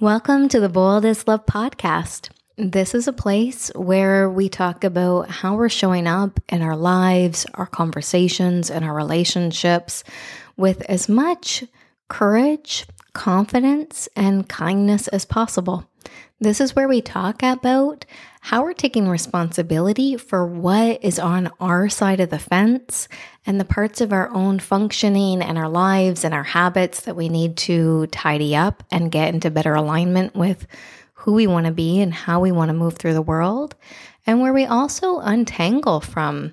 Welcome to the Boldest Love Podcast. This is a place where we talk about how we're showing up in our lives, our conversations, and our relationships with as much courage, confidence, and kindness as possible. This is where we talk about how we're taking responsibility for what is on our side of the fence and the parts of our own functioning and our lives and our habits that we need to tidy up and get into better alignment with who we want to be and how we want to move through the world. And where we also untangle from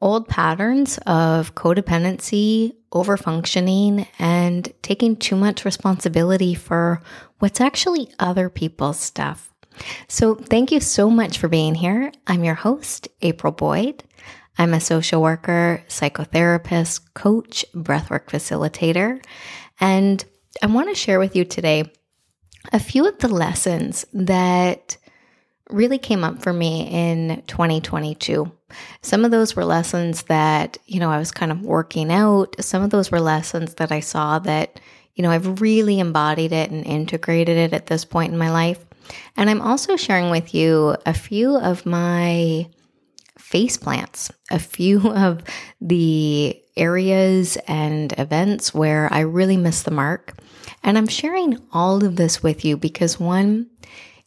old patterns of codependency, overfunctioning, and taking too much responsibility for what's actually other people's stuff. So, thank you so much for being here. I'm your host, April Boyd. I'm a social worker, psychotherapist, coach, breathwork facilitator, and I want to share with you today a few of the lessons that really came up for me in 2022. Some of those were lessons that, you know, I was kind of working out. Some of those were lessons that I saw that, you know, I've really embodied it and integrated it at this point in my life. And I'm also sharing with you a few of my face plants, a few of the areas and events where I really missed the mark. And I'm sharing all of this with you because one,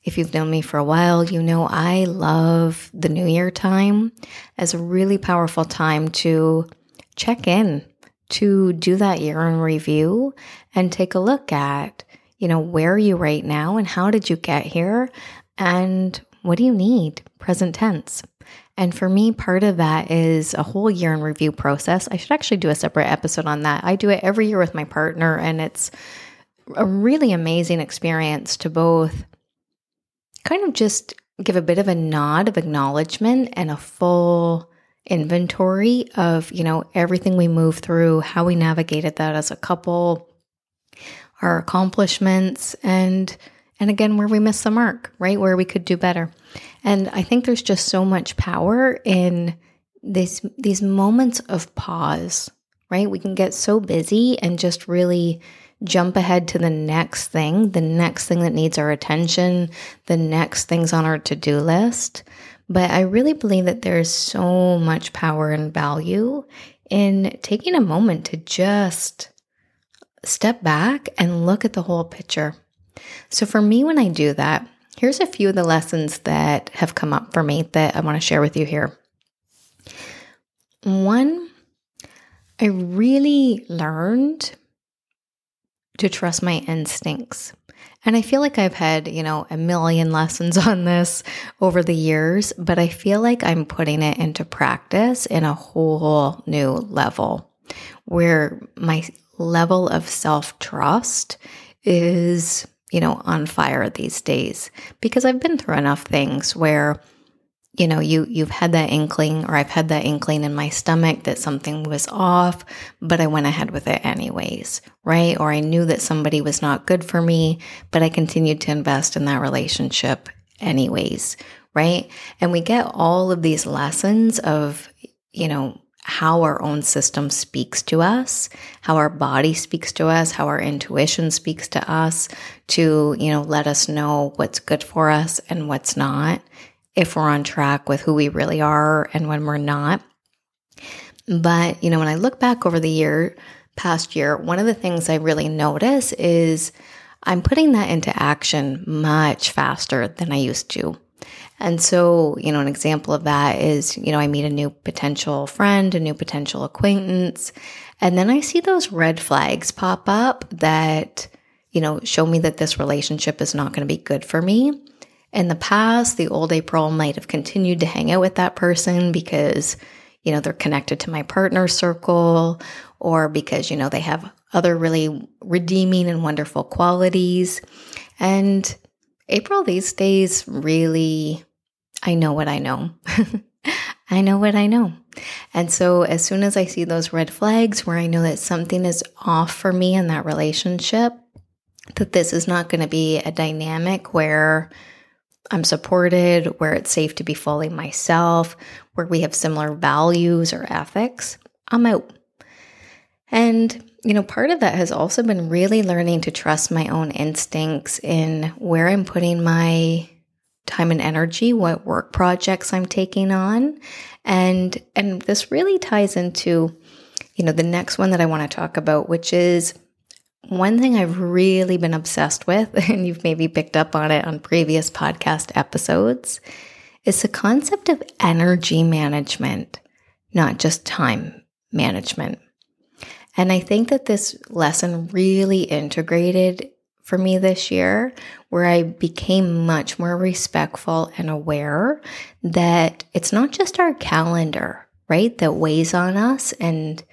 if you've known me for a while, you know I love the New Year time as a really powerful time to check in, to do that year in review and take a look at you know, where are you right now and how did you get here? And what do you need? Present tense. And for me, part of that is a whole year in review process. I should actually do a separate episode on that. I do it every year with my partner, and it's a really amazing experience to both kind of just give a bit of a nod of acknowledgement and a full inventory of, you know, everything we move through, how we navigated that as a couple, our accomplishments and and again where we miss the mark, right? Where we could do better. And I think there's just so much power in these these moments of pause, right? We can get so busy and just really jump ahead to the next thing, the next thing that needs our attention, the next things on our to-do list. But I really believe that there's so much power and value in taking a moment to just step back and look at the whole picture. So, for me, when I do that, here's a few of the lessons that have come up for me that I want to share with you here. One, I really learned to trust my instincts. And I feel like I've had, you know, a million lessons on this over the years, but I feel like I'm putting it into practice in a whole new level where my level of self trust is, you know, on fire these days because I've been through enough things where you know you you've had that inkling or I've had that inkling in my stomach that something was off but I went ahead with it anyways right? Or I knew that somebody was not good for me but I continued to invest in that relationship anyways right? And we get all of these lessons of you know how our own system speaks to us, how our body speaks to us, how our intuition speaks to us to, you know, let us know what's good for us and what's not, if we're on track with who we really are and when we're not. But, you know, when I look back over the year, past year, one of the things I really notice is I'm putting that into action much faster than I used to. And so, you know, an example of that is, you know, I meet a new potential friend, a new potential acquaintance, and then I see those red flags pop up that, you know, show me that this relationship is not going to be good for me. In the past, the old April might have continued to hang out with that person because, you know, they're connected to my partner circle or because, you know, they have other really redeeming and wonderful qualities. And April these days really I know what I know. I know what I know. And so, as soon as I see those red flags where I know that something is off for me in that relationship, that this is not going to be a dynamic where I'm supported, where it's safe to be fully myself, where we have similar values or ethics, I'm out. And you know, part of that has also been really learning to trust my own instincts in where I'm putting my time and energy, what work projects I'm taking on. And and this really ties into you know the next one that I want to talk about, which is one thing I've really been obsessed with, and you've maybe picked up on it on previous podcast episodes, is the concept of energy management, not just time management. And I think that this lesson really integrated for me this year, where I became much more respectful and aware that it's not just our calendar, right, that weighs on us and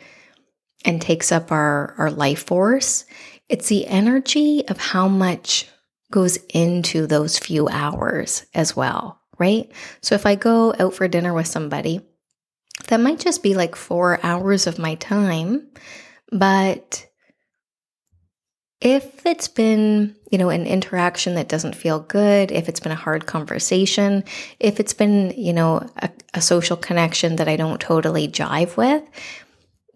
and takes up our, our life force. It's the energy of how much goes into those few hours as well, right? So if I go out for dinner with somebody, that might just be like four hours of my time, but if it's been, you know, an interaction that doesn't feel good, if it's been a hard conversation, if it's been, you know, a, a social connection that I don't totally jive with,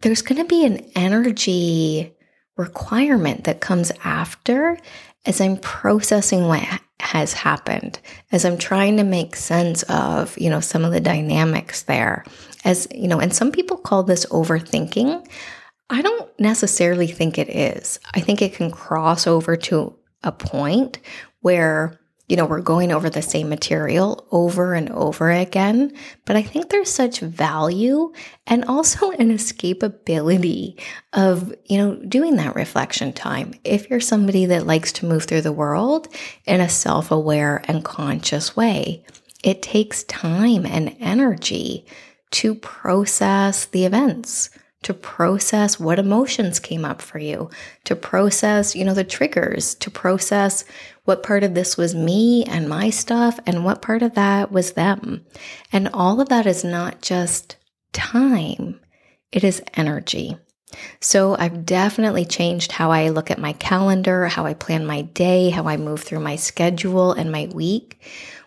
there's going to be an energy requirement that comes after as I'm processing what has happened, as I'm trying to make sense of, you know, some of the dynamics there. As, you know, and some people call this overthinking. I don't necessarily think it is. I think it can cross over to a point where you know, we're going over the same material over and over again. But I think there's such value and also an escapability of, you know, doing that reflection time. If you're somebody that likes to move through the world in a self aware and conscious way, it takes time and energy to process the events to process what emotions came up for you, to process, you know, the triggers, to process what part of this was me and my stuff and what part of that was them. And all of that is not just time, it is energy. So I've definitely changed how I look at my calendar, how I plan my day, how I move through my schedule and my week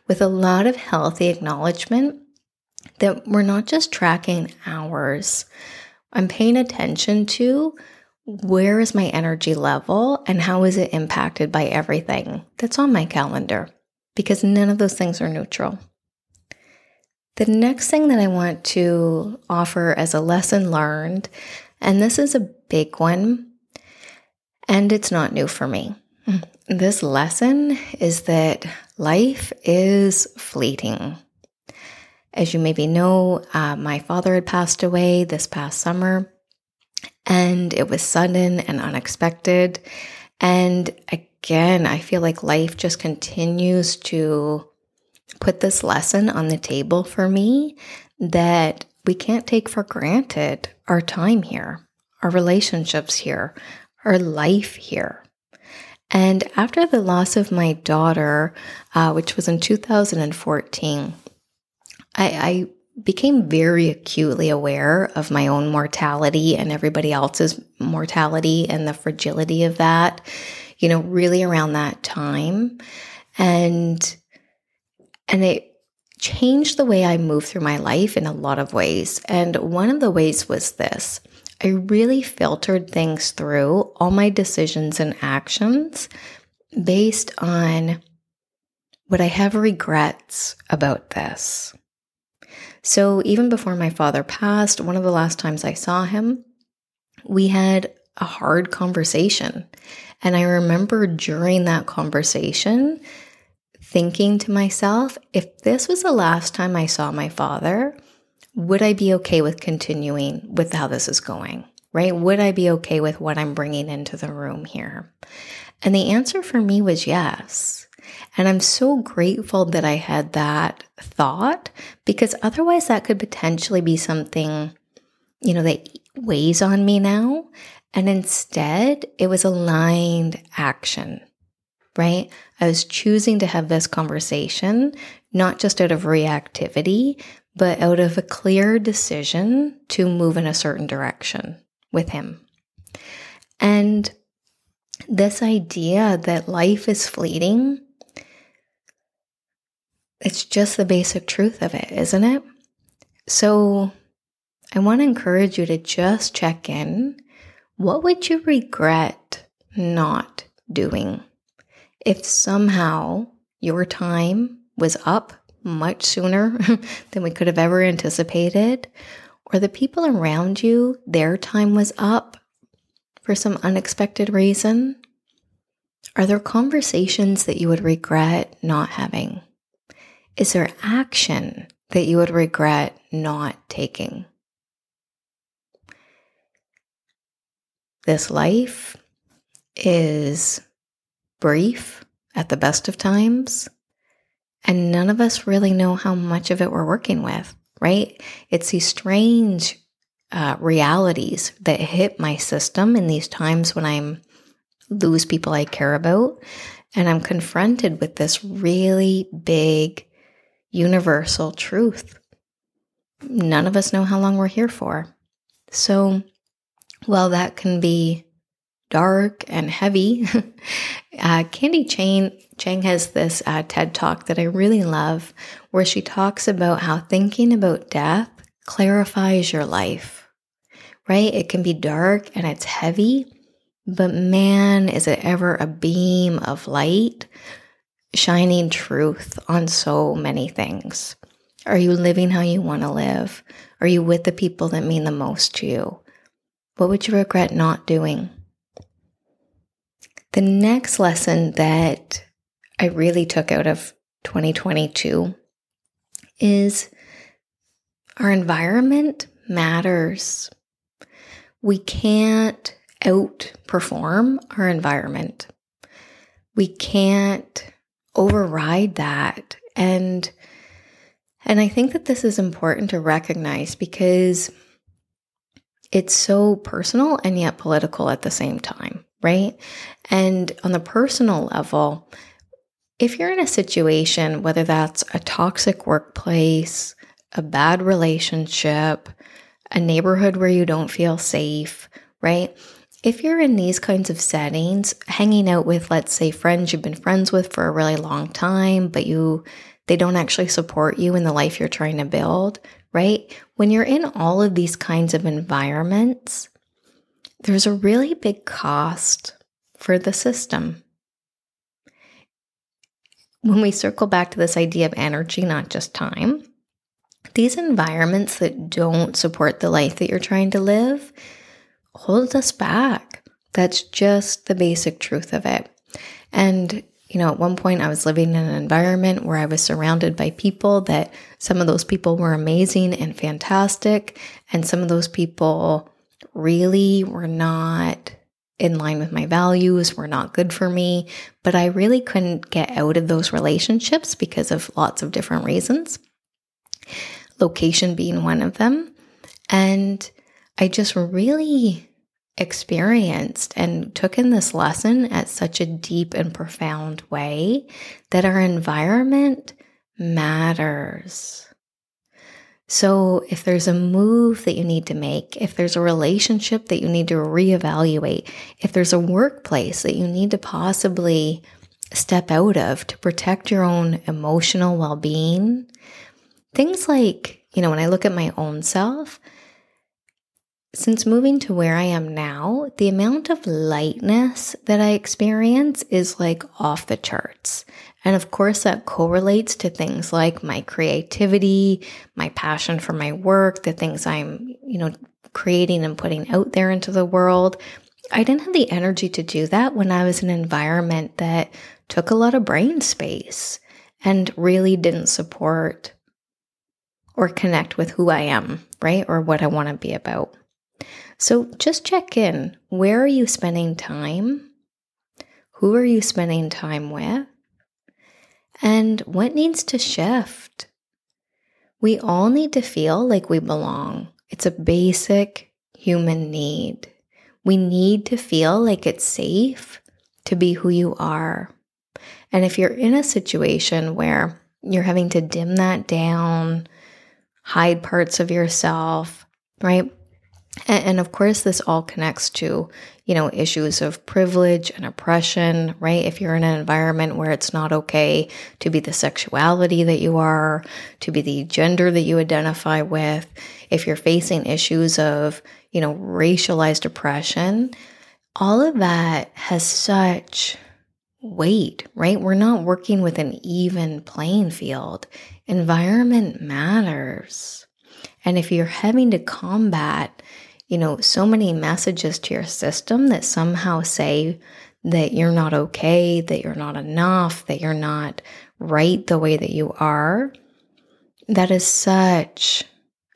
with a lot of healthy acknowledgement that we're not just tracking hours I'm paying attention to where is my energy level and how is it impacted by everything that's on my calendar because none of those things are neutral. The next thing that I want to offer as a lesson learned, and this is a big one, and it's not new for me. This lesson is that life is fleeting. As you maybe know, uh, my father had passed away this past summer, and it was sudden and unexpected. And again, I feel like life just continues to put this lesson on the table for me that we can't take for granted our time here, our relationships here, our life here. And after the loss of my daughter, uh, which was in 2014, I, I became very acutely aware of my own mortality and everybody else's mortality and the fragility of that, you know, really around that time. And and it changed the way I move through my life in a lot of ways. And one of the ways was this. I really filtered things through all my decisions and actions based on would I have regrets about this? So even before my father passed, one of the last times I saw him, we had a hard conversation. And I remember during that conversation thinking to myself, if this was the last time I saw my father, would I be okay with continuing with how this is going? Right? Would I be okay with what I'm bringing into the room here? And the answer for me was yes. And I'm so grateful that I had that thought because otherwise that could potentially be something, you know, that weighs on me now. And instead, it was aligned action, right? I was choosing to have this conversation, not just out of reactivity, but out of a clear decision to move in a certain direction with him. And this idea that life is fleeting it's just the basic truth of it, isn't it? So I want to encourage you to just check in what would you regret not doing if somehow your time was up much sooner than we could have ever anticipated, or the people around you, their time was up for some unexpected reason? Are there conversations that you would regret not having? Is there action that you would regret not taking? This life is brief at the best of times, and none of us really know how much of it we're working with, right? It's these strange uh, realities that hit my system in these times when I'm lose people I care about. And I'm confronted with this really big universal truth. None of us know how long we're here for. So, while that can be dark and heavy, uh, Candy Chang, Chang has this uh, TED talk that I really love where she talks about how thinking about death clarifies your life, right? It can be dark and it's heavy, but man, is it ever a beam of light shining truth on so many things. Are you living how you want to live? Are you with the people that mean the most to you? What would you regret not doing? The next lesson that I really took out of 2022 is our environment matters. We can't outperform our environment. We can't override that. And and I think that this is important to recognize because it's so personal and yet political at the same time, right? And on the personal level, if you're in a situation, whether that's a toxic workplace, a bad relationship, a neighborhood where you don't feel safe, right? If you're in these kinds of settings, hanging out with, let's say, friends you've been friends with for a really long time, but you they don't actually support you in the life you're trying to build, right? When you're in all of these kinds of environments, there's a really big cost for the system. When we circle back to this idea of energy, not just time, these environments that don't support the life that you're trying to live, hold us back. That's just the basic truth of it. And, you know, at one point I was living in an environment where I was surrounded by people that some of those people were amazing and fantastic. And some of those people really were not in line with my values, were not good for me. But I really couldn't get out of those relationships because of lots of different reasons, location being one of them. And I just really experienced and took in this lesson at such a deep and profound way that our environment matters. So, if there's a move that you need to make, if there's a relationship that you need to reevaluate, if there's a workplace that you need to possibly step out of to protect your own emotional well being, things like, you know, when I look at my own self, since moving to where I am now, the amount of lightness that I experience is like off the charts. And of course, that correlates to things like my creativity, my passion for my work, the things I'm, you know, creating and putting out there into the world. I didn't have the energy to do that when I was in an environment that took a lot of brain space and really didn't support or connect with who I am, right? Or what I want to be about. So just check in. Where are you spending time? Who are you spending time with? And what needs to shift? We all need to feel like we belong. It's a basic human need. We need to feel like it's safe to be who you are. And if you're in a situation where you're having to dim that down, hide parts of yourself, right? And, of course, this all connects to, you know, issues of privilege and oppression, right? If you're in an environment where it's not okay to be the sexuality that you are, to be the gender that you identify with, if you're facing issues of, you know, racialized oppression, all of that has such weight, right? We're not working with an even playing field. Environment matters. And if you're having to combat, you know, so many messages to your system that somehow say that you're not okay, that you're not enough, that you're not right the way that you are, that is such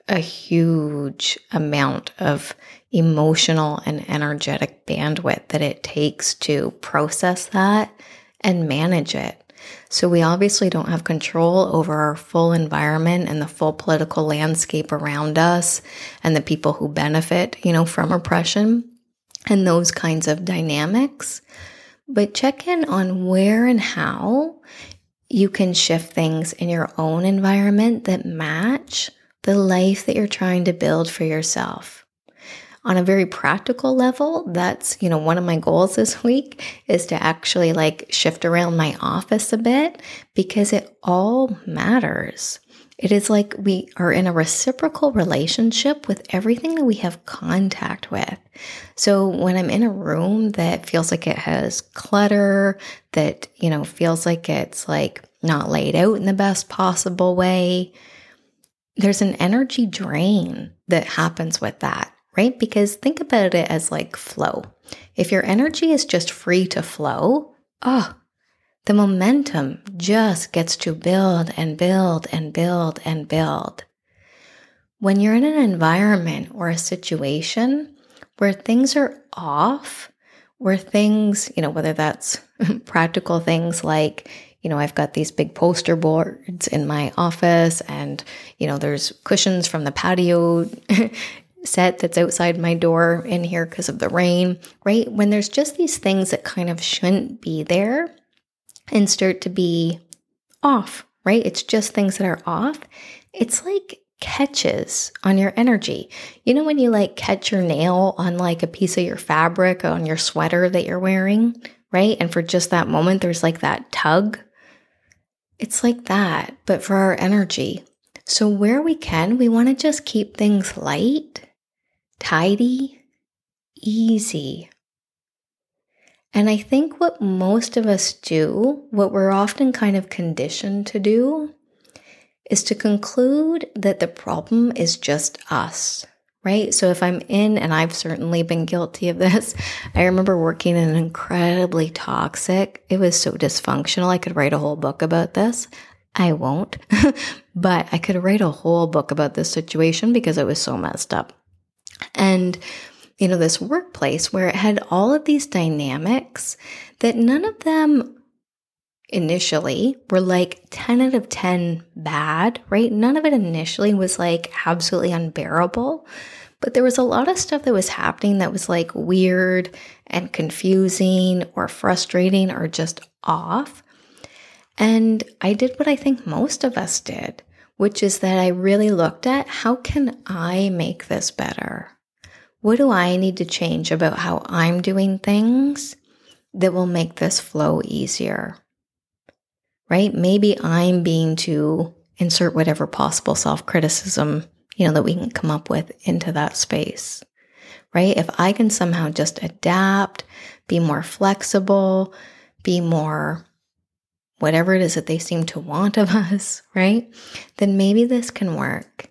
a huge amount of emotional and energetic bandwidth that it takes to process that and manage it. So, we obviously don't have control over our full environment and the full political landscape around us and the people who benefit, you know, from oppression and those kinds of dynamics. But check in on where and how you can shift things in your own environment that match the life that you're trying to build for yourself. On a very practical level, that's, you know, one of my goals this week is to actually like shift around my office a bit because it all matters. It is like we are in a reciprocal relationship with everything that we have contact with. So when I'm in a room that feels like it has clutter, that, you know, feels like it's like not laid out in the best possible way, there's an energy drain that happens with that, right? Because think about it as like flow. If your energy is just free to flow, oh, the momentum just gets to build and build and build and build. When you're in an environment or a situation where things are off, where things, you know, whether that's practical things like, you know, I've got these big poster boards in my office and, you know, there's cushions from the patio set that's outside my door in here because of the rain, right? When there's just these things that kind of shouldn't be there, and start to be off, right? It's just things that are off. It's like catches on your energy. You know, when you like catch your nail on like a piece of your fabric on your sweater that you're wearing, right? And for just that moment, there's like that tug. It's like that, but for our energy. So, where we can, we want to just keep things light, tidy, easy. And I think what most of us do, what we're often kind of conditioned to do, is to conclude that the problem is just us, right? So if I'm in, and I've certainly been guilty of this, I remember working in an incredibly toxic, it was so dysfunctional. I could write a whole book about this. I won't, but I could write a whole book about this situation because it was so messed up. And you know, this workplace where it had all of these dynamics that none of them initially were like 10 out of 10 bad, right? None of it initially was like absolutely unbearable. But there was a lot of stuff that was happening that was like weird and confusing or frustrating or just off. And I did what I think most of us did, which is that I really looked at how can I make this better? What do I need to change about how I'm doing things that will make this flow easier? Right? Maybe I'm being to insert whatever possible self criticism, you know, that we can come up with into that space. Right? If I can somehow just adapt, be more flexible, be more whatever it is that they seem to want of us, right? Then maybe this can work.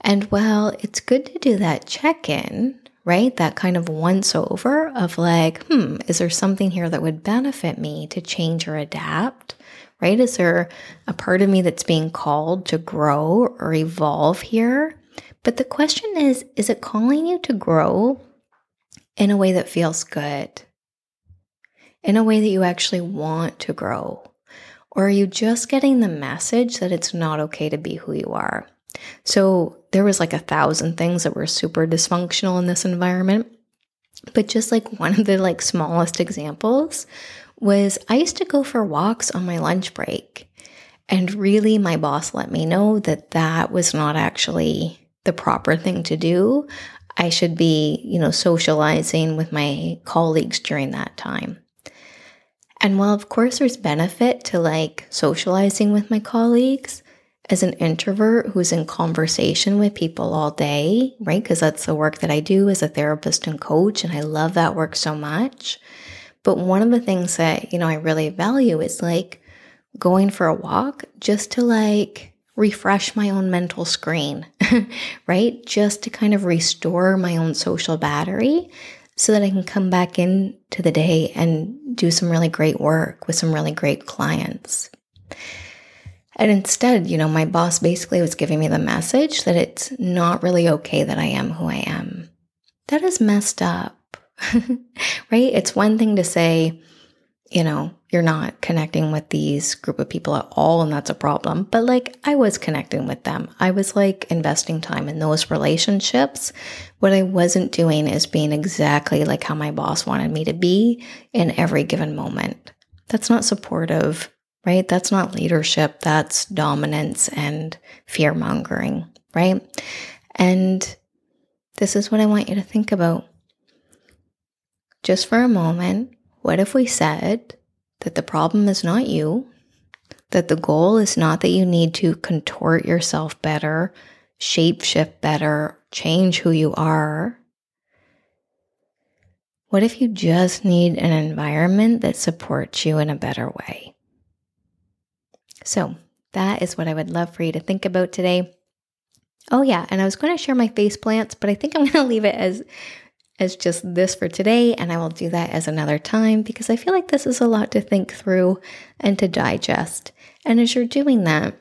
And well, it's good to do that check in, right? That kind of once over of like, hmm, is there something here that would benefit me to change or adapt? Right? Is there a part of me that's being called to grow or evolve here? But the question is, is it calling you to grow in a way that feels good? In a way that you actually want to grow? Or are you just getting the message that it's not okay to be who you are? So there was like a thousand things that were super dysfunctional in this environment. But just like one of the like smallest examples was I used to go for walks on my lunch break. And really my boss let me know that that was not actually the proper thing to do. I should be, you know, socializing with my colleagues during that time. And while of course there's benefit to like socializing with my colleagues, as an introvert who's in conversation with people all day, right? Because that's the work that I do as a therapist and coach, and I love that work so much. But one of the things that, you know, I really value is like going for a walk just to like refresh my own mental screen, right? Just to kind of restore my own social battery so that I can come back into the day and do some really great work with some really great clients. And instead, you know, my boss basically was giving me the message that it's not really okay that I am who I am. That is messed up, right? It's one thing to say, you know, you're not connecting with these group of people at all, and that's a problem. But like, I was connecting with them. I was like investing time in those relationships. What I wasn't doing is being exactly like how my boss wanted me to be in every given moment. That's not supportive right? That's not leadership, that's dominance and fear mongering, right? And this is what I want you to think about. Just for a moment, what if we said that the problem is not you, that the goal is not that you need to contort yourself better, shape shift better, change who you are? What if you just need an environment that supports you in a better way? So that is what I would love for you to think about today. Oh yeah, and I was going to share my face plants, but I think I'm going to leave it as as just this for today and I will do that as another time because I feel like this is a lot to think through and to digest. And as you're doing that,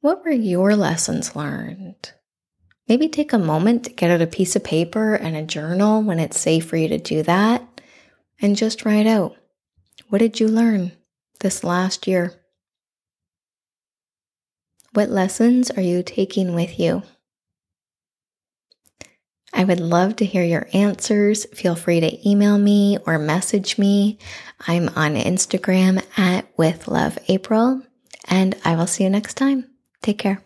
what were your lessons learned? Maybe take a moment to get out a piece of paper and a journal when it's safe for you to do that and just write out what did you learn this last year? What lessons are you taking with you? I would love to hear your answers. Feel free to email me or message me. I'm on Instagram at with love April, and I will see you next time. Take care.